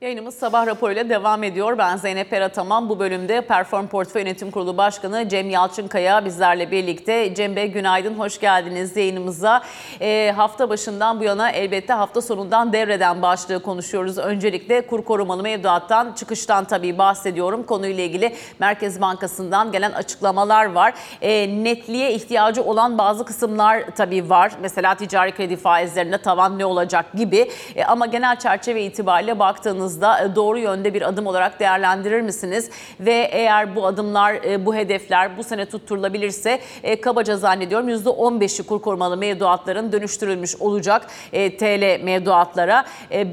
Yayınımız sabah raporuyla devam ediyor. Ben Zeynep Erataman. Bu bölümde Perform Portföy Yönetim Kurulu Başkanı Cem Yalçınkaya bizlerle birlikte. Cem Bey günaydın, hoş geldiniz yayınımıza. Ee, hafta başından bu yana elbette hafta sonundan devreden başlığı konuşuyoruz. Öncelikle kur korumalı mevduattan, çıkıştan tabii bahsediyorum. Konuyla ilgili Merkez Bankası'ndan gelen açıklamalar var. Ee, netliğe ihtiyacı olan bazı kısımlar tabii var. Mesela ticari kredi faizlerinde tavan ne olacak gibi. Ee, ama genel çerçeve itibariyle baktığınız baktığınızda doğru yönde bir adım olarak değerlendirir misiniz? Ve eğer bu adımlar, e, bu hedefler bu sene tutturulabilirse e, kabaca zannediyorum %15'i kur korumalı mevduatların dönüştürülmüş olacak e, TL mevduatlara.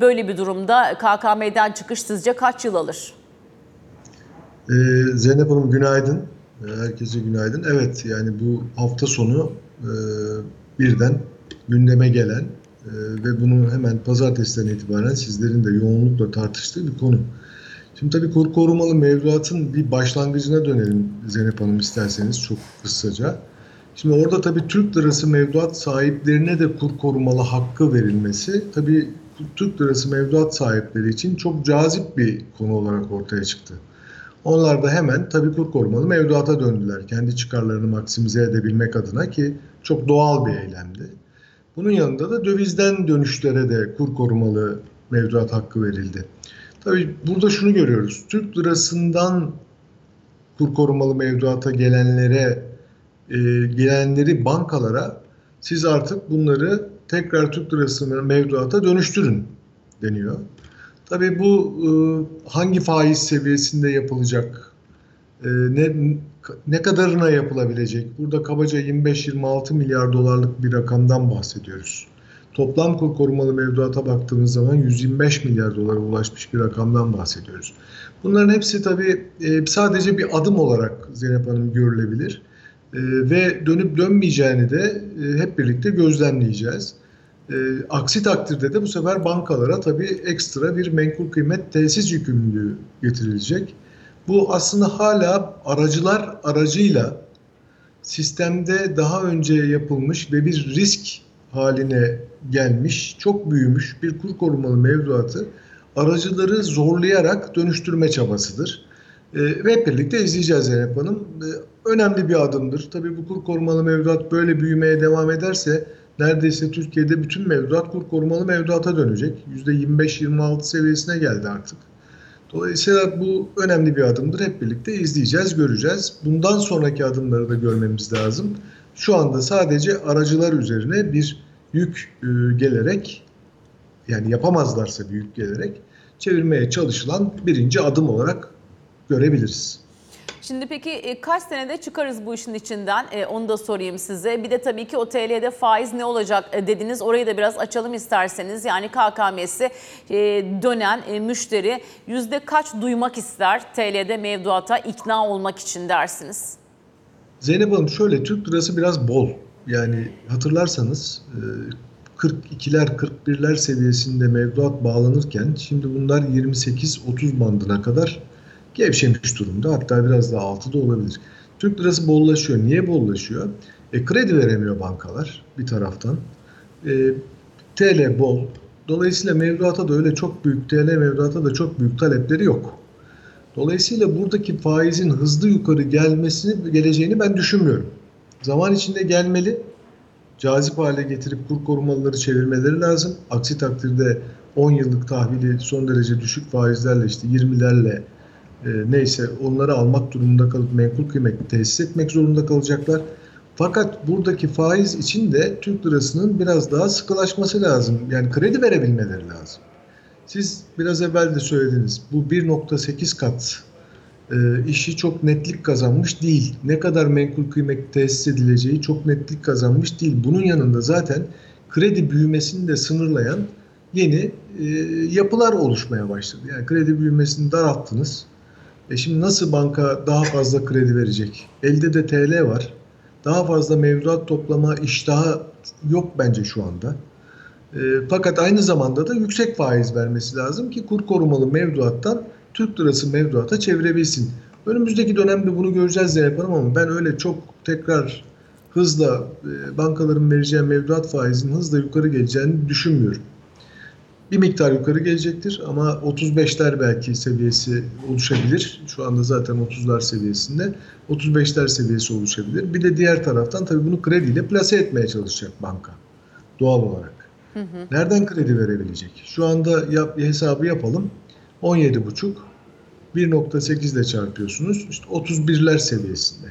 Böyle bir durumda KKM'den çıkış sizce kaç yıl alır? Zeynep Hanım günaydın. Herkese günaydın. Evet yani bu hafta sonu e, birden gündeme gelen ee, ve bunu hemen pazartesiden itibaren sizlerin de yoğunlukla tartıştığı bir konu. Şimdi tabii kur korumalı mevduatın bir başlangıcına dönelim Zeynep Hanım isterseniz çok kısaca. Şimdi orada tabii Türk lirası mevduat sahiplerine de kur korumalı hakkı verilmesi tabii Türk lirası mevduat sahipleri için çok cazip bir konu olarak ortaya çıktı. Onlar da hemen tabii kur korumalı mevduata döndüler. Kendi çıkarlarını maksimize edebilmek adına ki çok doğal bir eylemdi. Bunun yanında da dövizden dönüşlere de kur korumalı mevduat hakkı verildi. Tabii burada şunu görüyoruz. Türk lirasından kur korumalı mevduata gelenlere e, gelenleri bankalara siz artık bunları tekrar Türk lirası mevduata dönüştürün deniyor. Tabii bu e, hangi faiz seviyesinde yapılacak? E, ne ne kadarına yapılabilecek? Burada kabaca 25-26 milyar dolarlık bir rakamdan bahsediyoruz. Toplam korumalı mevduata baktığımız zaman 125 milyar dolara ulaşmış bir rakamdan bahsediyoruz. Bunların hepsi tabii e, sadece bir adım olarak Zeynep Hanım görülebilir. E, ve dönüp dönmeyeceğini de e, hep birlikte gözlemleyeceğiz. Aksi takdirde de bu sefer bankalara tabii ekstra bir menkul kıymet tesis yükümlülüğü getirilecek. Bu aslında hala aracılar aracıyla sistemde daha önce yapılmış ve bir risk haline gelmiş, çok büyümüş bir kur korumalı mevduatı aracıları zorlayarak dönüştürme çabasıdır. E, ve hep birlikte izleyeceğiz Zeynep Hanım. E, önemli bir adımdır. Tabii bu kur korumalı mevduat böyle büyümeye devam ederse neredeyse Türkiye'de bütün mevduat kur korumalı mevduata dönecek. %25-26 seviyesine geldi artık. Dolayısıyla bu önemli bir adımdır. Hep birlikte izleyeceğiz, göreceğiz. Bundan sonraki adımları da görmemiz lazım. Şu anda sadece aracılar üzerine bir yük e, gelerek yani yapamazlarsa bir yük gelerek çevirmeye çalışılan birinci adım olarak görebiliriz. Şimdi peki e, kaç senede çıkarız bu işin içinden? E, onu da sorayım size. Bir de tabii ki o TL'de faiz ne olacak e, dediniz. Orayı da biraz açalım isterseniz. Yani KKM'si dönen müşteri yüzde kaç duymak ister TL'de mevduata ikna olmak için dersiniz? Zeynep Hanım şöyle Türk lirası biraz bol. Yani hatırlarsanız 42'ler 41'ler seviyesinde mevduat bağlanırken şimdi bunlar 28-30 bandına kadar gevşemiş durumda. Hatta biraz daha altı da olabilir. Türk lirası bollaşıyor. Niye bollaşıyor? E, kredi veremiyor bankalar bir taraftan. E, TL bol. Dolayısıyla mevduata da öyle çok büyük TL mevduata da çok büyük talepleri yok. Dolayısıyla buradaki faizin hızlı yukarı gelmesini geleceğini ben düşünmüyorum. Zaman içinde gelmeli. Cazip hale getirip kur korumalıları çevirmeleri lazım. Aksi takdirde 10 yıllık tahvili son derece düşük faizlerle işte 20'lerle e, neyse onları almak durumunda kalıp menkul kıymet tesis etmek zorunda kalacaklar. Fakat buradaki faiz için de Türk lirasının biraz daha sıkılaşması lazım. Yani kredi verebilmeleri lazım. Siz biraz evvel de söylediniz. Bu 1.8 kat e, işi çok netlik kazanmış değil. Ne kadar menkul kıymet tesis edileceği çok netlik kazanmış değil. Bunun yanında zaten kredi büyümesini de sınırlayan yeni e, yapılar oluşmaya başladı. Yani kredi büyümesini daralttınız. E şimdi nasıl banka daha fazla kredi verecek? Elde de TL var. Daha fazla mevduat toplama iştahı yok bence şu anda. E, fakat aynı zamanda da yüksek faiz vermesi lazım ki kur korumalı mevduattan Türk lirası mevduata çevirebilsin. Önümüzdeki dönemde bunu göreceğiz Zeynep Hanım ama ben öyle çok tekrar hızla e, bankaların vereceği mevduat faizinin hızla yukarı geleceğini düşünmüyorum. Bir miktar yukarı gelecektir ama 35'ler belki seviyesi oluşabilir. Şu anda zaten 30'lar seviyesinde. 35'ler seviyesi oluşabilir. Bir de diğer taraftan tabii bunu krediyle plase etmeye çalışacak banka doğal olarak. Hı hı. Nereden kredi verebilecek? Şu anda yap, hesabı yapalım. 17,5 1.8 ile çarpıyorsunuz. İşte 31'ler seviyesinde.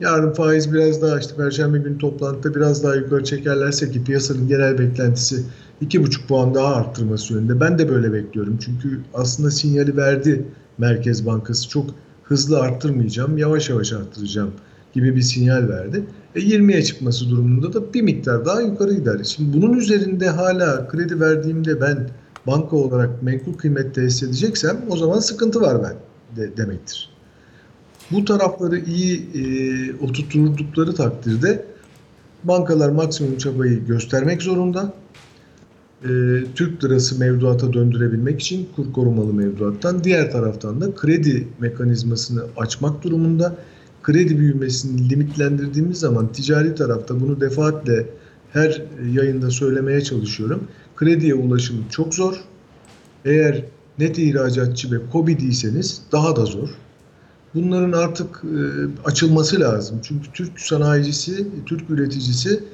Yarın faiz biraz daha işte Perşembe günü toplantıda biraz daha yukarı çekerlerse ki piyasanın genel beklentisi 2,5 puan daha arttırması yönünde. Ben de böyle bekliyorum. Çünkü aslında sinyali verdi Merkez Bankası. Çok hızlı arttırmayacağım, yavaş yavaş arttıracağım gibi bir sinyal verdi. E 20'ye çıkması durumunda da bir miktar daha yukarı gider. Şimdi bunun üzerinde hala kredi verdiğimde ben banka olarak menkul kıymet tesis edeceksem o zaman sıkıntı var ben de, demektir. Bu tarafları iyi e, oturturdukları takdirde bankalar maksimum çabayı göstermek zorunda. E, Türk lirası mevduata döndürebilmek için kur korumalı mevduattan diğer taraftan da kredi mekanizmasını açmak durumunda. Kredi büyümesini limitlendirdiğimiz zaman ticari tarafta bunu defaatle her yayında söylemeye çalışıyorum. Krediye ulaşım çok zor. Eğer net ihracatçı ve COBİ'diyseniz daha da zor. Bunların artık e, açılması lazım. Çünkü Türk sanayicisi, Türk üreticisi,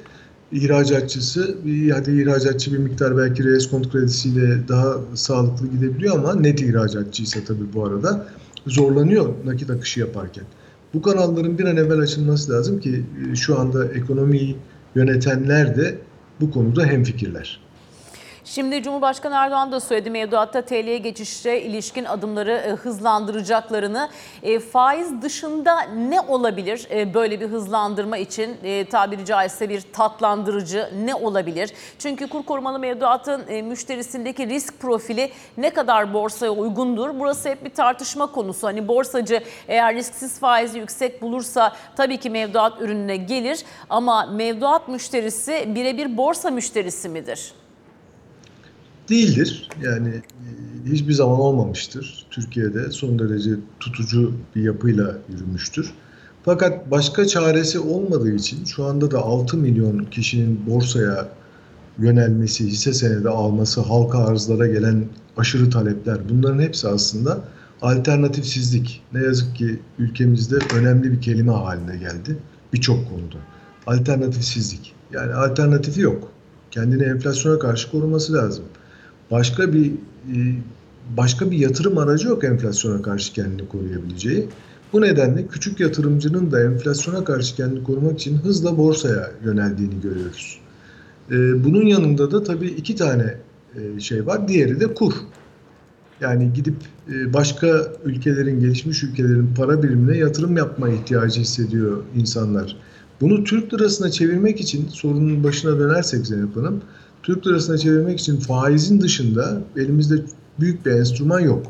ihracatçısı, hadi ihracatçı bir miktar belki reskont kredisiyle daha sağlıklı gidebiliyor ama net ihracatçıysa tabii bu arada zorlanıyor nakit akışı yaparken. Bu kanalların bir an evvel açılması lazım ki e, şu anda ekonomiyi yönetenler de bu konuda hemfikirler. Şimdi Cumhurbaşkanı Erdoğan da söyledi mevduatta TL'ye geçişe ilişkin adımları e, hızlandıracaklarını. E, faiz dışında ne olabilir e, böyle bir hızlandırma için e, tabiri caizse bir tatlandırıcı ne olabilir? Çünkü kur korumalı mevduatın e, müşterisindeki risk profili ne kadar borsaya uygundur? Burası hep bir tartışma konusu. Hani borsacı eğer risksiz faizi yüksek bulursa tabii ki mevduat ürününe gelir ama mevduat müşterisi birebir borsa müşterisi midir? Değildir. Yani e, hiçbir zaman olmamıştır. Türkiye'de son derece tutucu bir yapıyla yürümüştür. Fakat başka çaresi olmadığı için şu anda da 6 milyon kişinin borsaya yönelmesi, hisse senedi alması, halka arzlara gelen aşırı talepler bunların hepsi aslında alternatifsizlik. Ne yazık ki ülkemizde önemli bir kelime haline geldi birçok konuda. Alternatifsizlik. Yani alternatifi yok. Kendini enflasyona karşı koruması lazım başka bir e, başka bir yatırım aracı yok enflasyona karşı kendini koruyabileceği. Bu nedenle küçük yatırımcının da enflasyona karşı kendini korumak için hızla borsaya yöneldiğini görüyoruz. E, bunun yanında da tabii iki tane e, şey var. Diğeri de kur. Yani gidip başka ülkelerin, gelişmiş ülkelerin para birimine yatırım yapma ihtiyacı hissediyor insanlar. Bunu Türk lirasına çevirmek için sorunun başına dönersek Zeynep Hanım, Türk lirasına çevirmek için faizin dışında elimizde büyük bir enstrüman yok.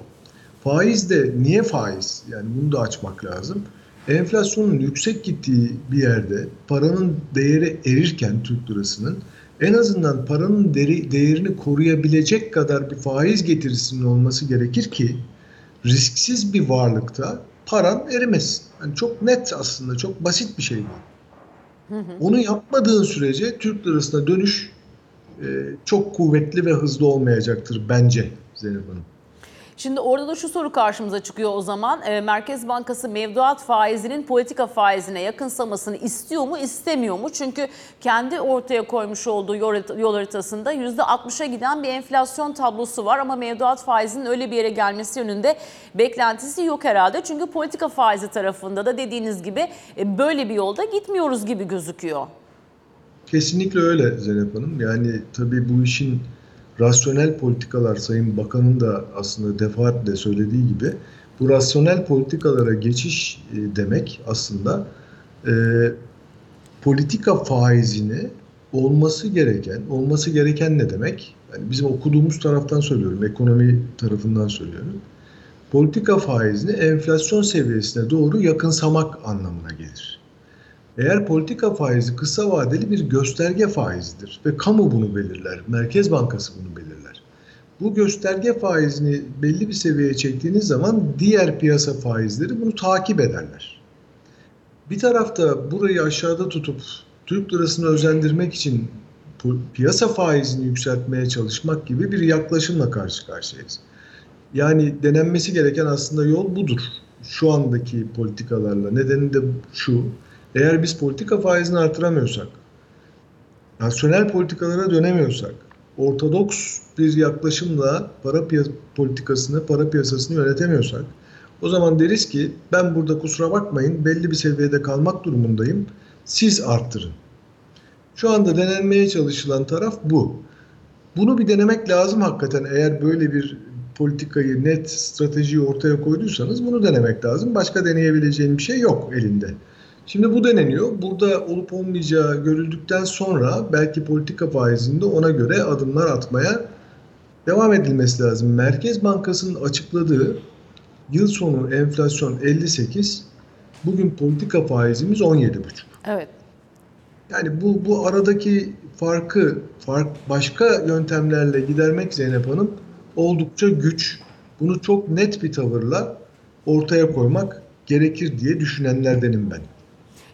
Faiz de niye faiz? Yani bunu da açmak lazım. Enflasyonun yüksek gittiği bir yerde paranın değeri erirken Türk lirasının en azından paranın değerini koruyabilecek kadar bir faiz getirisinin olması gerekir ki risksiz bir varlıkta paran erimesin. Yani çok net aslında çok basit bir şey bu. Onu yapmadığın sürece Türk lirasına dönüş çok kuvvetli ve hızlı olmayacaktır bence Zeynep Hanım. Şimdi orada da şu soru karşımıza çıkıyor o zaman. E, Merkez Bankası mevduat faizinin politika faizine yakınsamasını istiyor mu, istemiyor mu? Çünkü kendi ortaya koymuş olduğu yol haritasında %60'a giden bir enflasyon tablosu var ama mevduat faizinin öyle bir yere gelmesi yönünde beklentisi yok herhalde. Çünkü politika faizi tarafında da dediğiniz gibi e, böyle bir yolda gitmiyoruz gibi gözüküyor. Kesinlikle öyle Zeynep Hanım. Yani tabii bu işin rasyonel politikalar Sayın Bakan'ın da aslında defaatle söylediği gibi bu rasyonel politikalara geçiş e, demek aslında e, politika faizini olması gereken, olması gereken ne demek? Yani bizim okuduğumuz taraftan söylüyorum, ekonomi tarafından söylüyorum. Politika faizini enflasyon seviyesine doğru yakınsamak anlamına gelir. Eğer politika faizi kısa vadeli bir gösterge faizidir ve kamu bunu belirler, Merkez Bankası bunu belirler. Bu gösterge faizini belli bir seviyeye çektiğiniz zaman diğer piyasa faizleri bunu takip ederler. Bir tarafta burayı aşağıda tutup Türk lirasını özendirmek için piyasa faizini yükseltmeye çalışmak gibi bir yaklaşımla karşı karşıyayız. Yani denenmesi gereken aslında yol budur. Şu andaki politikalarla. Nedeni de şu. Eğer biz politika faizini artıramıyorsak, rasyonel politikalara dönemiyorsak, ortodoks bir yaklaşımla para politikasını, para piyasasını yönetemiyorsak, o zaman deriz ki ben burada kusura bakmayın belli bir seviyede kalmak durumundayım. Siz arttırın. Şu anda denenmeye çalışılan taraf bu. Bunu bir denemek lazım hakikaten. Eğer böyle bir politikayı, net stratejiyi ortaya koyduysanız bunu denemek lazım. Başka deneyebileceğin bir şey yok elinde. Şimdi bu deneniyor. Burada olup olmayacağı görüldükten sonra belki politika faizinde ona göre adımlar atmaya devam edilmesi lazım. Merkez Bankası'nın açıkladığı yıl sonu enflasyon 58, bugün politika faizimiz 17,5. Evet. Yani bu bu aradaki farkı fark başka yöntemlerle gidermek Zeynep Hanım oldukça güç. Bunu çok net bir tavırla ortaya koymak gerekir diye düşünenlerdenim ben.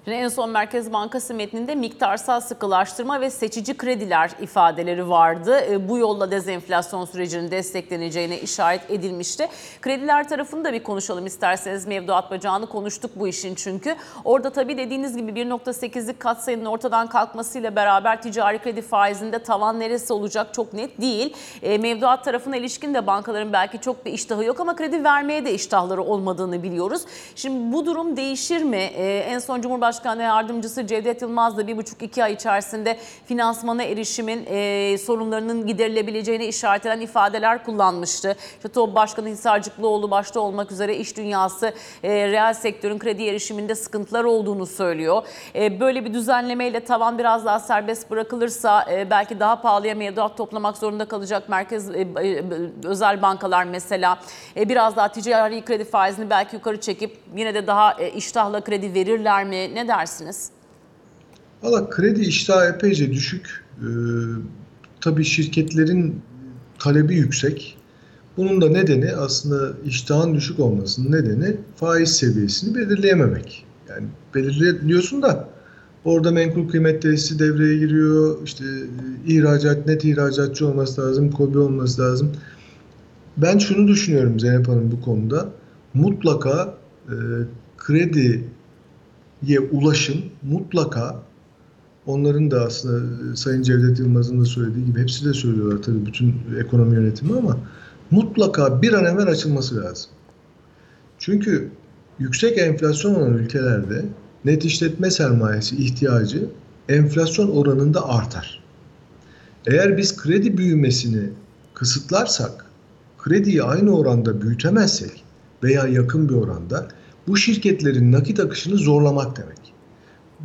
Şimdi en son Merkez Bankası metninde miktarsal sıkılaştırma ve seçici krediler ifadeleri vardı. E, Bu yolla dezenflasyon sürecinin destekleneceğine işaret edilmişti. Krediler tarafını da bir konuşalım isterseniz. Mevduat bacağını konuştuk bu işin çünkü. Orada tabii dediğiniz gibi 1.8'lik katsayının ortadan kalkmasıyla beraber ticari kredi faizinde tavan neresi olacak çok net değil. E, Mevduat tarafına ilişkin de bankaların belki çok bir iştahı yok ama kredi vermeye de iştahları olmadığını biliyoruz. Şimdi bu durum değişir mi? E, En son Cumhurbaşkanı Yardımcısı Cevdet Yılmaz da bir buçuk iki ay içerisinde finansmana erişimin e, sorunlarının giderilebileceğine işaret eden ifadeler kullanmıştı. İşte TOB Başkanı Hisarcıklıoğlu başta olmak üzere iş dünyası e, reel sektörün kredi erişiminde sıkıntılar olduğunu söylüyor. E, böyle bir düzenlemeyle tavan biraz daha serbest bırakılırsa e, belki daha pahalıya mevduat toplamak zorunda kalacak merkez e, e, özel bankalar mesela e, biraz daha ticari kredi faizini belki yukarı çekip yine de daha e, iştahla kredi verirler mi? Ne dersiniz? Valla kredi iştahı epeyce düşük. Ee, tabii şirketlerin talebi yüksek. Bunun da nedeni aslında iştahın düşük olmasının nedeni faiz seviyesini belirleyememek. Yani belirliyorsun da orada menkul kıymet tesisi devreye giriyor. İşte e, ihracat, net ihracatçı olması lazım, KOBİ olması lazım. Ben şunu düşünüyorum Zeynep Hanım bu konuda. Mutlaka e, krediye ulaşım mutlaka onların da aslında e, Sayın Cevdet Yılmaz'ın da söylediği gibi hepsi de söylüyorlar tabii bütün ekonomi yönetimi ama mutlaka bir an evvel açılması lazım. Çünkü yüksek enflasyon olan ülkelerde net işletme sermayesi ihtiyacı enflasyon oranında artar. Eğer biz kredi büyümesini kısıtlarsak, krediyi aynı oranda büyütemezsek veya yakın bir oranda bu şirketlerin nakit akışını zorlamak demek.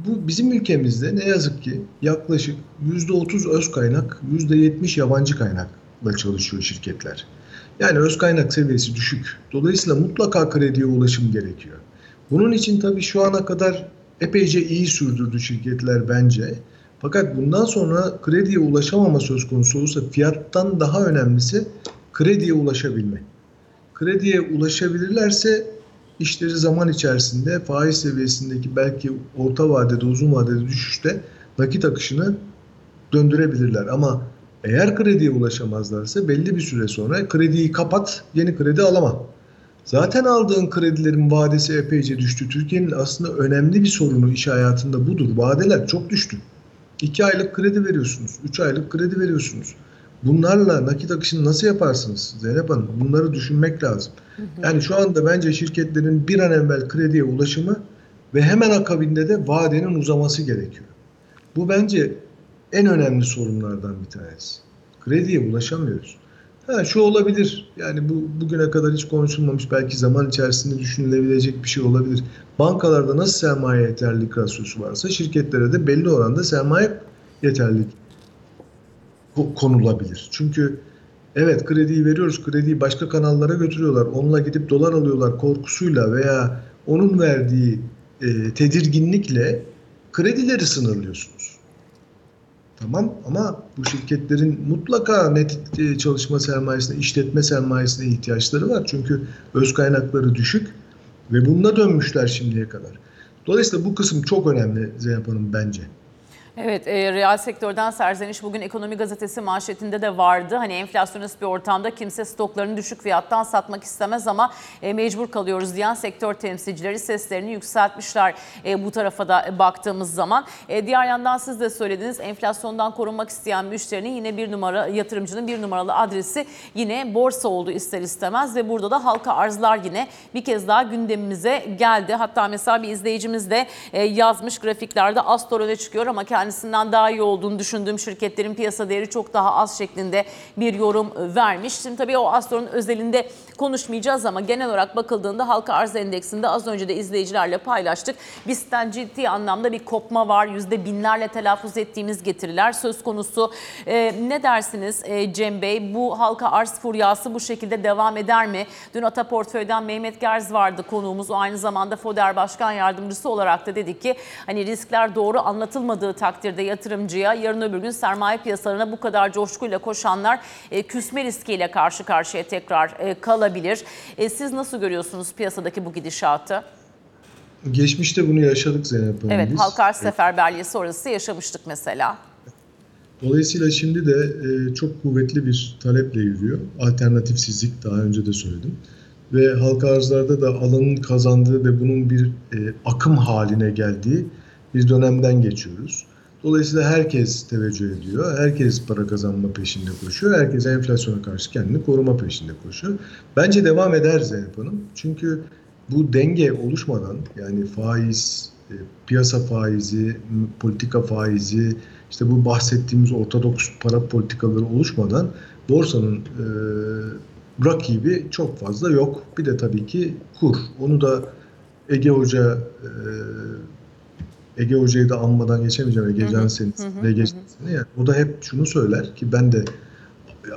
Bu bizim ülkemizde ne yazık ki yaklaşık %30 öz kaynak, %70 yabancı kaynakla çalışıyor şirketler. Yani öz kaynak seviyesi düşük. Dolayısıyla mutlaka krediye ulaşım gerekiyor. Bunun için tabii şu ana kadar epeyce iyi sürdürdü şirketler bence. Fakat bundan sonra krediye ulaşamama söz konusu olursa fiyattan daha önemlisi krediye ulaşabilme. Krediye ulaşabilirlerse işleri zaman içerisinde faiz seviyesindeki belki orta vadede uzun vadede düşüşte nakit akışını döndürebilirler. Ama eğer krediye ulaşamazlarsa belli bir süre sonra krediyi kapat, yeni kredi alama. Zaten aldığın kredilerin vadesi epeyce düştü. Türkiye'nin aslında önemli bir sorunu iş hayatında budur. Vadeler çok düştü. 2 aylık kredi veriyorsunuz, 3 aylık kredi veriyorsunuz. Bunlarla nakit akışını nasıl yaparsınız Zeynep Hanım? Bunları düşünmek lazım. Yani şu anda bence şirketlerin bir an evvel krediye ulaşımı ve hemen akabinde de vadenin uzaması gerekiyor. Bu bence en önemli sorunlardan bir tanesi. Krediye ulaşamıyoruz. Ha, şu olabilir. Yani bu bugüne kadar hiç konuşulmamış belki zaman içerisinde düşünülebilecek bir şey olabilir. Bankalarda nasıl sermaye yeterlilik rasyosu varsa şirketlere de belli oranda sermaye yeterlilik konulabilir. Çünkü evet krediyi veriyoruz, krediyi başka kanallara götürüyorlar. Onunla gidip dolar alıyorlar korkusuyla veya onun verdiği e, tedirginlikle kredileri sınırlıyorsunuz. Tamam ama bu şirketlerin mutlaka net e, çalışma sermayesine, işletme sermayesine ihtiyaçları var. Çünkü öz kaynakları düşük ve bununla dönmüşler şimdiye kadar. Dolayısıyla bu kısım çok önemli Zeynep Hanım bence. Evet, e, reel sektörden serzeniş bugün Ekonomi Gazetesi manşetinde de vardı. Hani enflasyonist bir ortamda kimse stoklarını düşük fiyattan satmak istemez ama e, mecbur kalıyoruz diyen sektör temsilcileri seslerini yükseltmişler e, bu tarafa da baktığımız zaman. E, diğer yandan siz de söylediniz enflasyondan korunmak isteyen müşterinin yine bir numara yatırımcının bir numaralı adresi yine borsa oldu ister istemez ve burada da halka arzlar yine bir kez daha gündemimize geldi. Hatta mesela bir izleyicimiz de e, yazmış grafiklerde Astor öne çıkıyor ama kendisinden daha iyi olduğunu düşündüğüm şirketlerin piyasa değeri çok daha az şeklinde bir yorum vermiş. Şimdi tabii o Astor'un özelinde konuşmayacağız ama genel olarak bakıldığında halka arz endeksinde az önce de izleyicilerle paylaştık. BIST'ten ciddi anlamda bir kopma var. Yüzde binlerle telaffuz ettiğimiz getiriler söz konusu. E, ne dersiniz e, Cem Bey? Bu halka arz furyası bu şekilde devam eder mi? Dün Ata Portföy'den Mehmet Gerz vardı konuğumuz. O aynı zamanda FODER Başkan Yardımcısı olarak da dedi ki hani riskler doğru anlatılmadığı takdirde yatırımcıya yarın öbür gün sermaye piyasalarına bu kadar coşkuyla koşanlar e, küsme riskiyle karşı karşıya tekrar e, kalabilir. E, siz nasıl görüyorsunuz piyasadaki bu gidişatı? Geçmişte bunu yaşadık Zeynep Hanım Evet, halka arz seferberliği sonrası yaşamıştık mesela. Dolayısıyla şimdi de çok kuvvetli bir taleple yürüyor. Alternatifsizlik daha önce de söyledim. Ve halka arzlarda da alanın kazandığı ve bunun bir akım haline geldiği bir dönemden geçiyoruz. Dolayısıyla herkes teveccüh ediyor. Herkes para kazanma peşinde koşuyor. Herkes enflasyona karşı kendini koruma peşinde koşuyor. Bence devam eder Zeynep Hanım. Çünkü bu denge oluşmadan yani faiz, e, piyasa faizi, politika faizi, işte bu bahsettiğimiz ortodoks para politikaları oluşmadan borsanın e, rakibi çok fazla yok. Bir de tabii ki kur. Onu da Ege Hoca e, Ege Hoca'yı da anmadan geçemeyeceğim. Ege Can Senisi'ne geçmesine. Yani o da hep şunu söyler ki ben de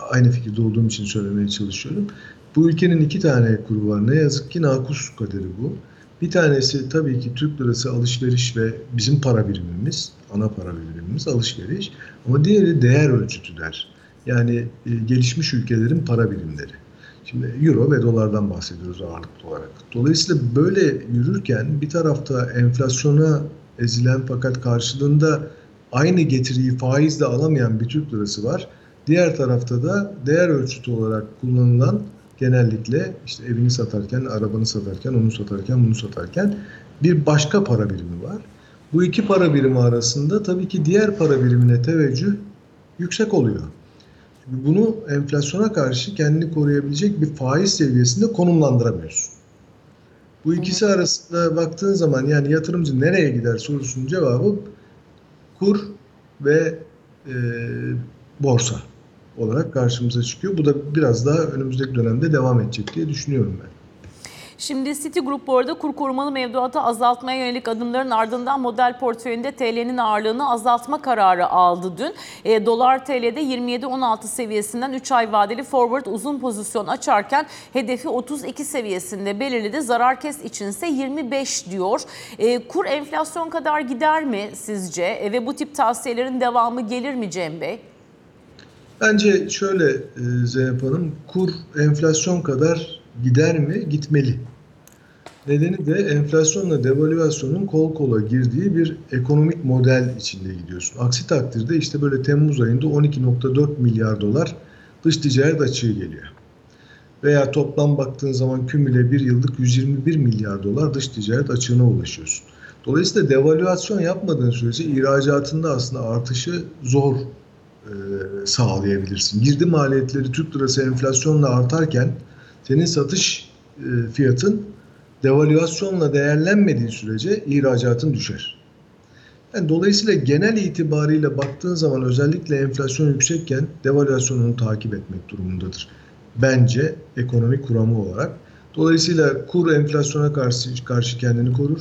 aynı fikirde olduğum için söylemeye çalışıyorum. Bu ülkenin iki tane kuru var. Ne yazık ki nakus kaderi bu. Bir tanesi tabii ki Türk lirası alışveriş ve bizim para birimimiz, ana para birimimiz alışveriş. Ama diğeri değer ölçütüler. Yani e, gelişmiş ülkelerin para birimleri. Şimdi euro ve dolardan bahsediyoruz ağırlıklı olarak. Dolayısıyla böyle yürürken bir tarafta enflasyona ezilen fakat karşılığında aynı getiriyi faizle alamayan bir Türk lirası var. Diğer tarafta da değer ölçütü olarak kullanılan genellikle işte evini satarken, arabanı satarken, onu satarken, bunu satarken bir başka para birimi var. Bu iki para birimi arasında tabii ki diğer para birimine teveccüh yüksek oluyor. Bunu enflasyona karşı kendini koruyabilecek bir faiz seviyesinde konumlandıramıyorsun. Bu ikisi arasında baktığın zaman yani yatırımcı nereye gider sorusunun cevabı kur ve e, borsa olarak karşımıza çıkıyor. Bu da biraz daha önümüzdeki dönemde devam edecek diye düşünüyorum ben. Şimdi Citigroup bu arada kur korumalı mevduatı azaltmaya yönelik adımların ardından model portföyünde TL'nin ağırlığını azaltma kararı aldı dün. E, Dolar TL'de 27-16 seviyesinden 3 ay vadeli forward uzun pozisyon açarken hedefi 32 seviyesinde belirledi. Zarar kes içinse 25 diyor. E, kur enflasyon kadar gider mi sizce? E, ve bu tip tavsiyelerin devamı gelir mi Cem Bey? Bence şöyle e, Zeynep Hanım, kur enflasyon kadar gider mi? Gitmeli. Nedeni de enflasyonla devalüasyonun kol kola girdiği bir ekonomik model içinde gidiyorsun. Aksi takdirde işte böyle Temmuz ayında 12.4 milyar dolar dış ticaret açığı geliyor. Veya toplam baktığın zaman kümüle bir yıllık 121 milyar dolar dış ticaret açığına ulaşıyorsun. Dolayısıyla devalüasyon yapmadığın sürece ihracatında aslında artışı zor e, sağlayabilirsin. Girdi maliyetleri Türk lirası enflasyonla artarken senin satış e, fiyatın devalüasyonla değerlenmediği sürece ihracatın düşer. Yani dolayısıyla genel itibariyle baktığın zaman özellikle enflasyon yüksekken devalüasyon onu takip etmek durumundadır. Bence ekonomi kuramı olarak. Dolayısıyla kur enflasyona karşı, karşı kendini korur.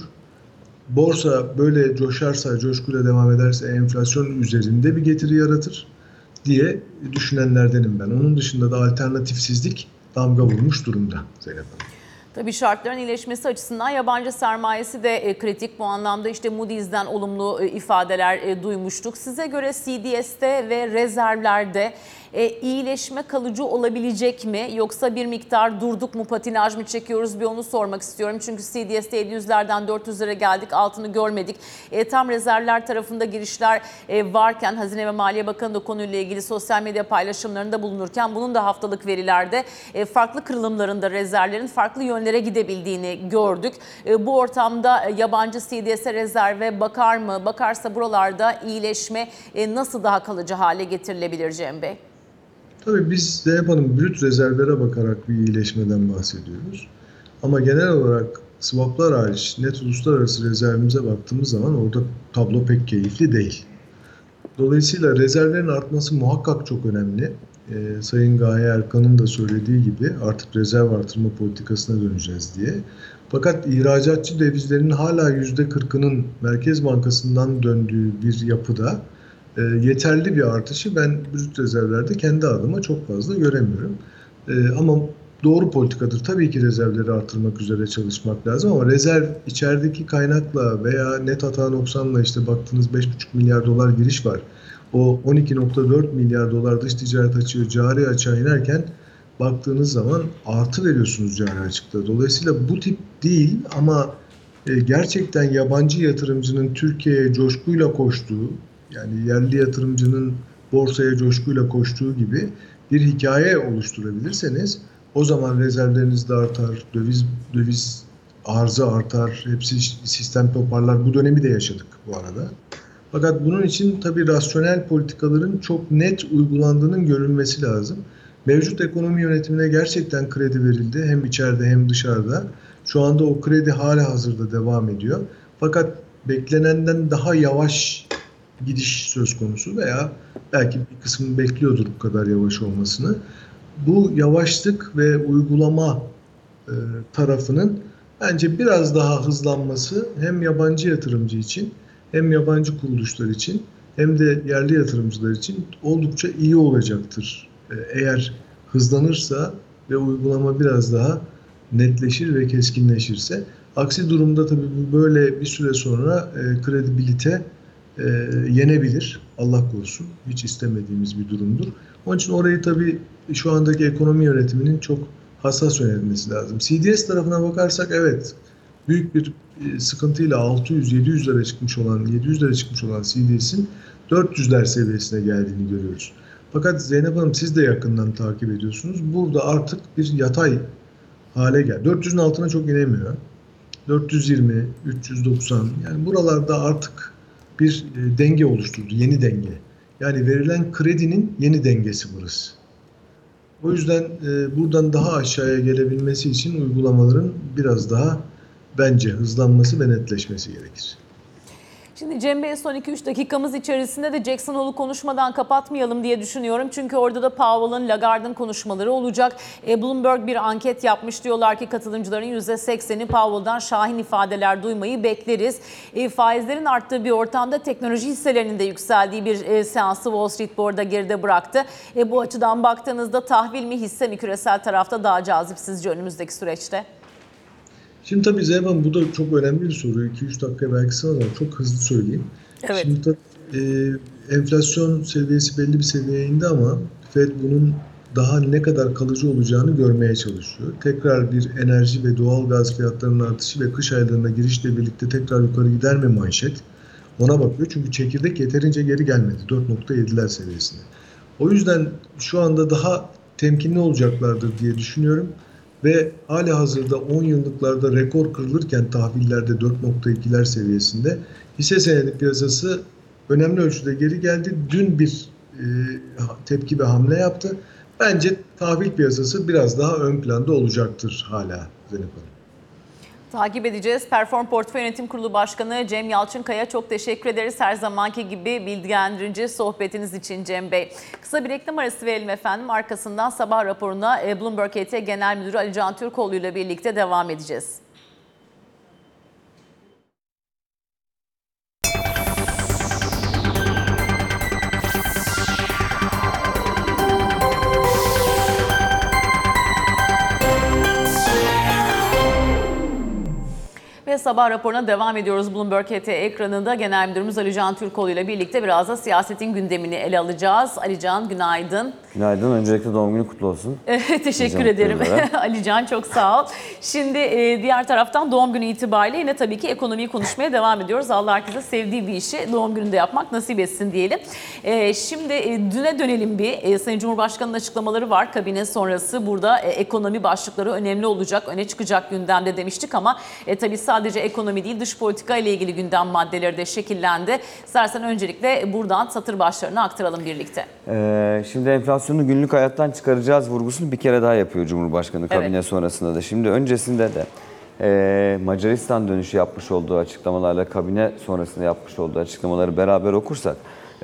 Borsa böyle coşarsa, coşkuyla devam ederse enflasyon üzerinde bir getiri yaratır diye düşünenlerdenim ben. Onun dışında da alternatifsizlik damga vurmuş durumda Zeynep Hanım. Tabii şartların iyileşmesi açısından yabancı sermayesi de e, kritik. Bu anlamda işte Moody's'den olumlu e, ifadeler e, duymuştuk. Size göre CDS'te ve rezervlerde e, iyileşme kalıcı olabilecek mi? Yoksa bir miktar durduk mu patinaj mı çekiyoruz bir onu sormak istiyorum. Çünkü CDS'te 700'lerden 400'lere geldik altını görmedik. E, tam rezervler tarafında girişler e, varken Hazine ve Maliye Bakanı da konuyla ilgili sosyal medya paylaşımlarında bulunurken bunun da haftalık verilerde e, farklı kırılımlarında rezervlerin farklı yönlere gidebildiğini gördük. E, bu ortamda e, yabancı CDS'e rezerve bakar mı? Bakarsa buralarda iyileşme e, nasıl daha kalıcı hale getirilebilir Cem Bey? Tabii biz Zeynep Hanım brüt rezervlere bakarak bir iyileşmeden bahsediyoruz. Ama genel olarak swaplar hariç net uluslararası rezervimize baktığımız zaman orada tablo pek keyifli değil. Dolayısıyla rezervlerin artması muhakkak çok önemli. Ee, Sayın Gaye Erkan'ın da söylediği gibi artık rezerv artırma politikasına döneceğiz diye. Fakat ihracatçı devizlerin hala %40'ının Merkez Bankası'ndan döndüğü bir yapıda e, yeterli bir artışı ben brüt rezervlerde kendi adıma çok fazla göremiyorum. E, ama doğru politikadır. Tabii ki rezervleri artırmak üzere çalışmak lazım ama rezerv içerideki kaynakla veya net hata noksanla işte baktığınız 5,5 milyar dolar giriş var. O 12.4 milyar dolar dış ticaret açığı cari açığa inerken baktığınız zaman artı veriyorsunuz cari açıkta. Dolayısıyla bu tip değil ama e, gerçekten yabancı yatırımcının Türkiye'ye coşkuyla koştuğu yani yerli yatırımcının borsaya coşkuyla koştuğu gibi bir hikaye oluşturabilirseniz o zaman rezervleriniz de artar, döviz döviz arzı artar, hepsi sistem toparlar. Bu dönemi de yaşadık bu arada. Fakat bunun için tabii rasyonel politikaların çok net uygulandığının görülmesi lazım. Mevcut ekonomi yönetimine gerçekten kredi verildi hem içeride hem dışarıda. Şu anda o kredi hala hazırda devam ediyor. Fakat beklenenden daha yavaş gidiş söz konusu veya belki bir kısmını bekliyordur bu kadar yavaş olmasını. Bu yavaşlık ve uygulama e, tarafının bence biraz daha hızlanması hem yabancı yatırımcı için hem yabancı kuruluşlar için hem de yerli yatırımcılar için oldukça iyi olacaktır. E, eğer hızlanırsa ve uygulama biraz daha netleşir ve keskinleşirse. Aksi durumda tabii böyle bir süre sonra e, kredibilite e, yenebilir. Allah korusun. Hiç istemediğimiz bir durumdur. Onun için orayı tabii şu andaki ekonomi yönetiminin çok hassas yönetmesi lazım. CDS tarafına bakarsak evet büyük bir e, sıkıntıyla 600-700 lira çıkmış olan 700 lira çıkmış olan CDS'in 400'ler seviyesine geldiğini görüyoruz. Fakat Zeynep Hanım siz de yakından takip ediyorsunuz. Burada artık bir yatay hale geldi. 400'ün altına çok inemiyor. 420, 390 yani buralarda artık bir e, denge oluşturdu, yeni denge. Yani verilen kredinin yeni dengesi burası. O yüzden e, buradan daha aşağıya gelebilmesi için uygulamaların biraz daha bence hızlanması ve netleşmesi gerekir. Şimdi Cem Bey son 2-3 dakikamız içerisinde de Jackson Hole'u konuşmadan kapatmayalım diye düşünüyorum. Çünkü orada da Powell'ın, Lagarde'ın konuşmaları olacak. E, Bloomberg bir anket yapmış. Diyorlar ki katılımcıların %80'i Powell'dan şahin ifadeler duymayı bekleriz. E, faizlerin arttığı bir ortamda teknoloji hisselerinin de yükseldiği bir e, seansı Wall Street bu arada geride bıraktı. E, bu açıdan baktığınızda tahvil mi hisse mi küresel tarafta daha cazip sizce önümüzdeki süreçte? Şimdi tabii Zeyban bu da çok önemli bir soru. 2-3 dakika belki sana da çok hızlı söyleyeyim. Evet. Şimdi tabii e, enflasyon seviyesi belli bir seviyeye indi ama Fed bunun daha ne kadar kalıcı olacağını görmeye çalışıyor. Tekrar bir enerji ve doğal gaz fiyatlarının artışı ve kış aylarına girişle birlikte tekrar yukarı gider mi manşet? Ona bakıyor çünkü çekirdek yeterince geri gelmedi 4.7'ler seviyesinde. O yüzden şu anda daha temkinli olacaklardır diye düşünüyorum ve hali hazırda 10 yıllıklarda rekor kırılırken tahvillerde 4.2'ler seviyesinde hisse senedi piyasası önemli ölçüde geri geldi. Dün bir e, tepki ve hamle yaptı. Bence tahvil piyasası biraz daha ön planda olacaktır hala Zeynep Hanım. Takip edeceğiz. Perform Portföy Yönetim Kurulu Başkanı Cem Yalçınkaya çok teşekkür ederiz. Her zamanki gibi bilgilendirici sohbetiniz için Cem Bey. Kısa bir reklam arası verelim efendim. Arkasından sabah raporuna e, Bloomberg HT Genel Müdürü Ali Can Türkoğlu ile birlikte devam edeceğiz. Ve sabah raporuna devam ediyoruz. Bloomberg HT ekranında Genel Müdürümüz Ali Can Türkoğlu ile birlikte biraz da siyasetin gündemini ele alacağız. Ali Can günaydın. Günaydın. Öncelikle doğum günü kutlu olsun. Teşekkür Can ederim Türkoğlu'na. Ali Can çok sağ ol. Şimdi e, diğer taraftan doğum günü itibariyle yine tabii ki ekonomiyi konuşmaya devam ediyoruz. Allah herkese sevdiği bir işi doğum gününde yapmak nasip etsin diyelim. E, Şimdi e, düne dönelim bir. E, Sayın Cumhurbaşkanı'nın açıklamaları var. Kabine sonrası burada e, ekonomi başlıkları önemli olacak, öne çıkacak gündemde demiştik ama e, tabii sadece ekonomi değil dış politika ile ilgili gündem maddeleri de şekillendi. İstersen öncelikle buradan satır başlarını aktaralım birlikte. Ee, şimdi enflasyonu günlük hayattan çıkaracağız vurgusunu bir kere daha yapıyor Cumhurbaşkanı kabine Evet. sonrasında da. Şimdi öncesinde de e, Macaristan dönüşü yapmış olduğu açıklamalarla kabine sonrasında yapmış olduğu açıklamaları beraber okursak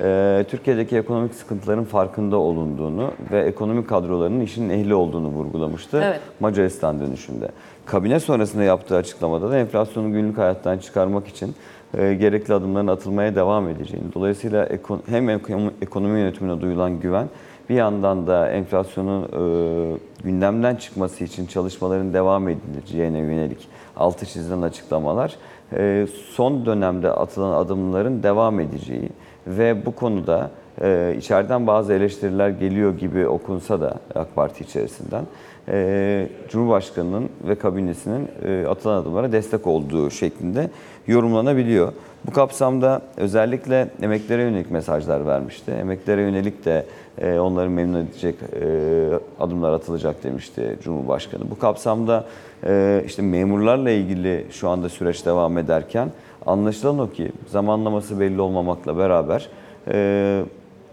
e, Türkiye'deki ekonomik sıkıntıların farkında olunduğunu ve ekonomik kadrolarının işinin ehli olduğunu vurgulamıştı Evet. Macaristan dönüşünde. Kabine sonrasında yaptığı açıklamada da enflasyonu günlük hayattan çıkarmak için e, gerekli adımların atılmaya devam edeceğini, dolayısıyla hem ekonomi, ekonomi yönetimine duyulan güven bir yandan da enflasyonun e, gündemden çıkması için çalışmaların devam edileceğine yönelik altı çizilen açıklamalar e, son dönemde atılan adımların devam edeceği ve bu konuda e, içeriden bazı eleştiriler geliyor gibi okunsa da AK Parti içerisinden e, Cumhurbaşkanı'nın ve kabinesinin e, atılan adımlara destek olduğu şeklinde yorumlanabiliyor. Bu kapsamda özellikle emeklere yönelik mesajlar vermişti. Emeklere yönelik de e, onları memnun edecek e, adımlar atılacak demişti Cumhurbaşkanı. Bu kapsamda e, işte memurlarla ilgili şu anda süreç devam ederken anlaşılan o ki zamanlaması belli olmamakla beraber e,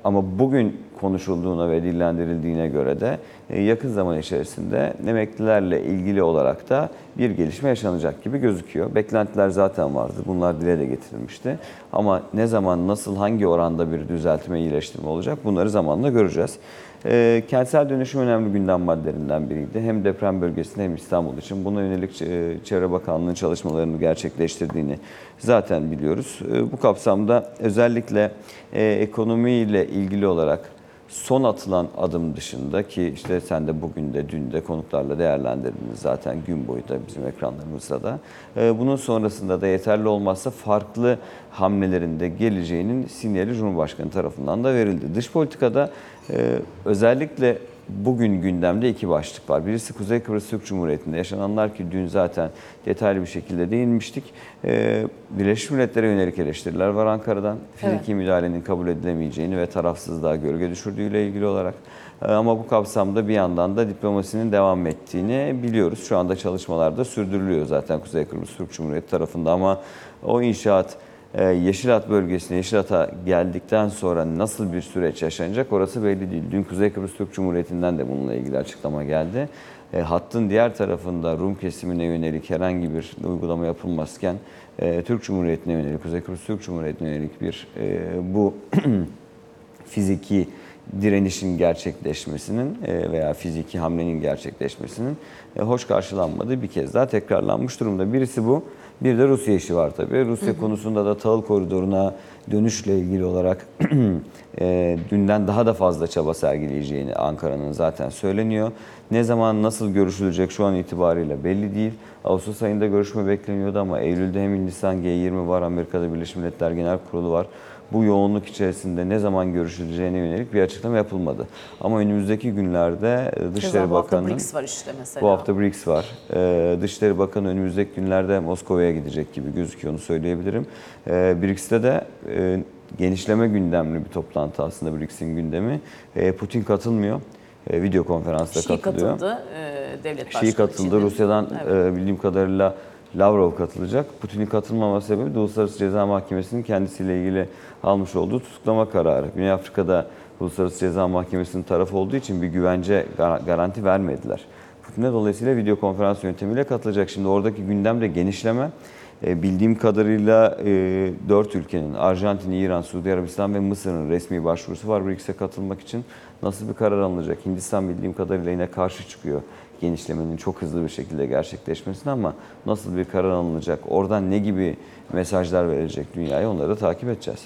ama bugün konuşulduğuna ve dillendirildiğine göre de e, yakın zaman içerisinde emeklilerle ilgili olarak da bir gelişme yaşanacak gibi gözüküyor. Beklentiler zaten vardı. Bunlar dile de getirilmişti. Ama ne zaman, nasıl, hangi oranda bir düzeltme, iyileştirme olacak bunları zamanla göreceğiz. E, kentsel dönüşüm önemli gündem maddelerinden biriydi. Hem deprem bölgesinde hem İstanbul için. Buna yönelik e, Çevre Bakanlığı'nın çalışmalarını gerçekleştirdiğini zaten biliyoruz. E, bu kapsamda özellikle e, ekonomiyle ilgili olarak son atılan adım dışında ki işte sen de bugün de dün de konuklarla değerlendirdiniz zaten gün boyu da bizim ekranlarımızda da. E, Bunun sonrasında da yeterli olmazsa farklı hamlelerin de geleceğinin sinyali Cumhurbaşkanı tarafından da verildi. Dış politikada e, özellikle bugün gündemde iki başlık var. Birisi Kuzey Kıbrıs Türk Cumhuriyeti'nde yaşananlar ki dün zaten detaylı bir şekilde değinmiştik. Ee, Birleşmiş Milletler'e yönelik eleştiriler var Ankara'dan. Fiziki müdahalenin kabul edilemeyeceğini ve tarafsızlığa gölge düşürdüğüyle ilgili olarak. Ee, Ama bu kapsamda bir yandan da diplomasinin devam ettiğini biliyoruz. Şu anda çalışmalar da sürdürülüyor zaten Kuzey Kıbrıs Türk Cumhuriyeti tarafında ama o inşaat Yeşilat bölgesine, Yeşilat'a geldikten sonra nasıl bir süreç yaşanacak orası belli değil. Dün Kuzey Kıbrıs Türk Cumhuriyeti'nden de bununla ilgili açıklama geldi. E, hattın diğer tarafında Rum kesimine yönelik herhangi bir uygulama yapılmazken e, Türk Cumhuriyeti'ne yönelik, Kuzey Kıbrıs Türk Cumhuriyeti'ne yönelik bir e, bu fiziki direnişin gerçekleşmesinin e, veya fiziki hamlenin gerçekleşmesinin e, hoş karşılanmadığı bir kez daha tekrarlanmış durumda. Birisi bu. Bir de Rusya işi var tabii. Rusya konusunda da tahıl koridoruna dönüşle ilgili olarak e, dünden daha da fazla çaba sergileyeceğini Ankara'nın zaten söyleniyor. Ne zaman nasıl görüşülecek şu an itibariyle belli değil. Ağustos ayında görüşme bekleniyordu ama Eylül'de hem Hindistan G20 var, Amerika'da Birleşmiş Milletler Genel Kurulu var bu yoğunluk içerisinde ne zaman görüşüleceğine yönelik bir açıklama yapılmadı. Ama önümüzdeki günlerde e, Dışişleri Keza bu hafta BRICS var işte mesela. bu hafta BRICS var. Ee, Dışişleri Bakanı önümüzdeki günlerde Moskova'ya gidecek gibi gözüküyor onu söyleyebilirim. Ee, BRICS'te de e, genişleme gündemli bir toplantı aslında BRICS'in gündemi. Ee, Putin katılmıyor. Video konferansta Şii katılıyor. katıldı e, devlet başkanı. Şii katıldı. Rusya'dan e, bildiğim kadarıyla Lavrov katılacak. Putin'in katılmaması sebebi de Uluslararası Ceza Mahkemesi'nin kendisiyle ilgili almış olduğu tutuklama kararı. Güney Afrika'da Uluslararası Ceza Mahkemesi'nin tarafı olduğu için bir güvence gar- garanti vermediler. Putin'e dolayısıyla video konferans yöntemiyle katılacak. Şimdi oradaki gündemde genişleme. E, bildiğim kadarıyla e, dört ülkenin Arjantin, İran, Suudi Arabistan ve Mısır'ın resmi başvurusu var BRICS'e katılmak için. Nasıl bir karar alınacak? Hindistan bildiğim kadarıyla yine karşı çıkıyor genişlemenin çok hızlı bir şekilde gerçekleşmesine ama nasıl bir karar alınacak? Oradan ne gibi mesajlar verecek dünyaya onları da takip edeceğiz.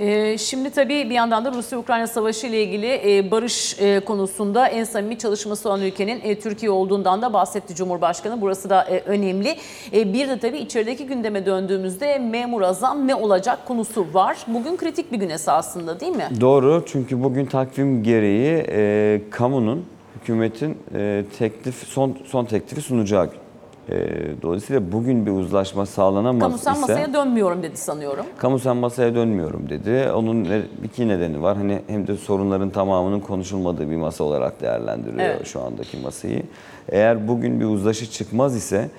Ee, şimdi tabii bir yandan da Rusya-Ukrayna savaşı ile ilgili e, barış e, konusunda en samimi çalışması olan ülkenin e, Türkiye olduğundan da bahsetti Cumhurbaşkanı. Burası da önemli. Bir de tabii içerideki gündeme döndüğümüzde memur azam ne olacak konusu var. Bugün kritik bir gün esasında değil mi? Doğru çünkü bugün takvim gereği e, kamunun, hükümetin e, teklif son son teklifi sunacağı gün. E, dolayısıyla bugün bir uzlaşma sağlanamaz Kamusal ise... masaya dönmüyorum dedi sanıyorum. Kamusal masaya dönmüyorum dedi. Onun iki nedeni var. Hani hem de sorunların tamamının konuşulmadığı bir masa olarak değerlendiriyor Evet. şu andaki masayı. Eğer bugün bir uzlaşı çıkmaz ise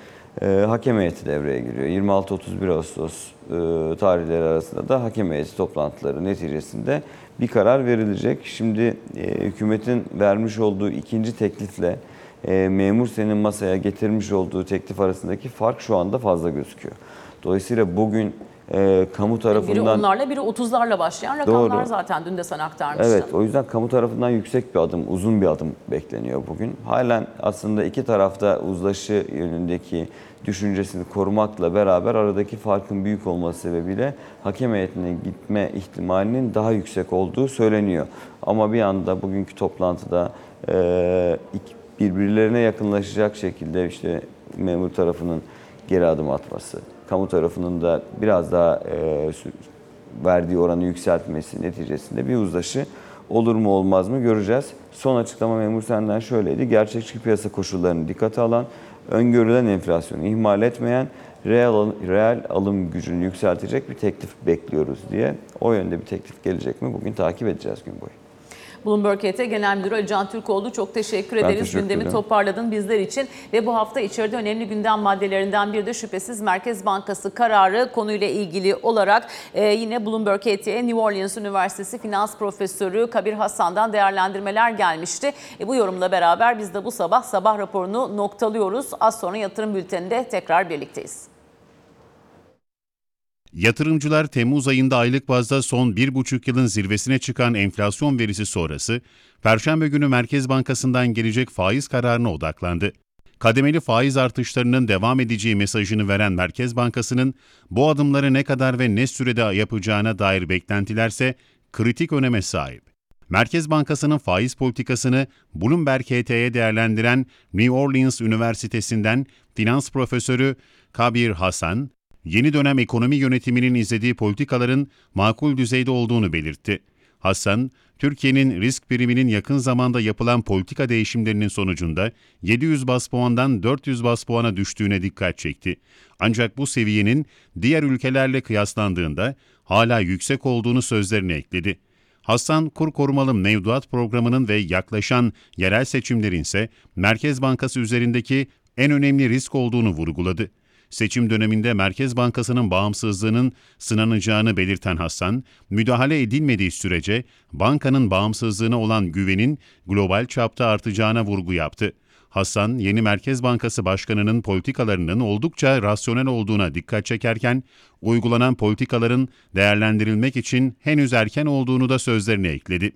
e, hakem heyeti devreye giriyor. 26-31 Ağustos e, tarihleri arasında da hakem heyeti toplantıları neticesinde bir karar verilecek. Şimdi e, hükümetin vermiş olduğu ikinci teklifle e, memur senin masaya getirmiş olduğu teklif arasındaki fark şu anda fazla gözüküyor. Dolayısıyla bugün e, kamu Biri tarafından onlarla biri 30'larla başlayan rakamlar Doğru. zaten dün de sen aktarmıştın. Evet, o yüzden kamu tarafından yüksek bir adım, uzun bir adım bekleniyor bugün. Halen aslında iki tarafta uzlaşı yönündeki düşüncesini korumakla beraber aradaki farkın büyük olması sebebiyle hakem heyetine gitme ihtimalinin daha yüksek olduğu söyleniyor. Ama bir anda bugünkü toplantıda e, birbirlerine yakınlaşacak şekilde işte memur tarafının geri adım atması, kamu tarafının da biraz daha e, verdiği oranı yükseltmesi neticesinde bir uzlaşı olur mu olmaz mı göreceğiz. Son açıklama memur senden şöyleydi. Gerçekçi piyasa koşullarını dikkate alan, öngörülen enflasyonu ihmal etmeyen, reel, reel alım gücünü yükseltecek bir teklif bekliyoruz diye. O yönde bir teklif gelecek mi bugün takip edeceğiz gün boyu. Bloomberg ET Genel Müdürü Ali Can Türkoğlu çok teşekkür Ben ederiz. teşekkür Gündemi ederim. toparladın bizler için ve bu hafta içeride önemli gündem maddelerinden biri de şüphesiz Merkez Bankası kararı konuyla ilgili olarak e, yine Bloomberg ET'ye New Orleans Üniversitesi Finans Profesörü Kabir Hasan'dan değerlendirmeler gelmişti. E, bu yorumla beraber biz de bu sabah sabah raporunu noktalıyoruz. Az sonra yatırım bülteninde tekrar birlikteyiz. Yatırımcılar Temmuz ayında aylık bazda son 1,5 yılın zirvesine çıkan enflasyon verisi sonrası, Perşembe günü Merkez Bankası'ndan gelecek faiz kararına odaklandı. Kademeli faiz artışlarının devam edeceği mesajını veren Merkez Bankası'nın bu adımları ne kadar ve ne sürede yapacağına dair beklentilerse kritik öneme sahip. Merkez Bankası'nın faiz politikasını Bloomberg HT'ye değerlendiren New Orleans Üniversitesi'nden finans profesörü Kabir Hasan, yeni dönem ekonomi yönetiminin izlediği politikaların makul düzeyde olduğunu belirtti. Hasan, Türkiye'nin risk priminin yakın zamanda yapılan politika değişimlerinin sonucunda 700 bas puandan 400 bas puana düştüğüne dikkat çekti. Ancak bu seviyenin diğer ülkelerle kıyaslandığında hala yüksek olduğunu sözlerine ekledi. Hasan kur korumalı mevduat programının ve yaklaşan yerel seçimlerin ise Merkez Bankası üzerindeki en önemli risk olduğunu vurguladı. Seçim döneminde Merkez Bankası'nın bağımsızlığının sınanacağını belirten Hasan, müdahale edilmediği sürece bankanın bağımsızlığına olan güvenin global çapta artacağına vurgu yaptı. Hasan, yeni Merkez Bankası Başkanı'nın politikalarının oldukça rasyonel olduğuna dikkat çekerken, uygulanan politikaların değerlendirilmek için henüz erken olduğunu da sözlerine ekledi.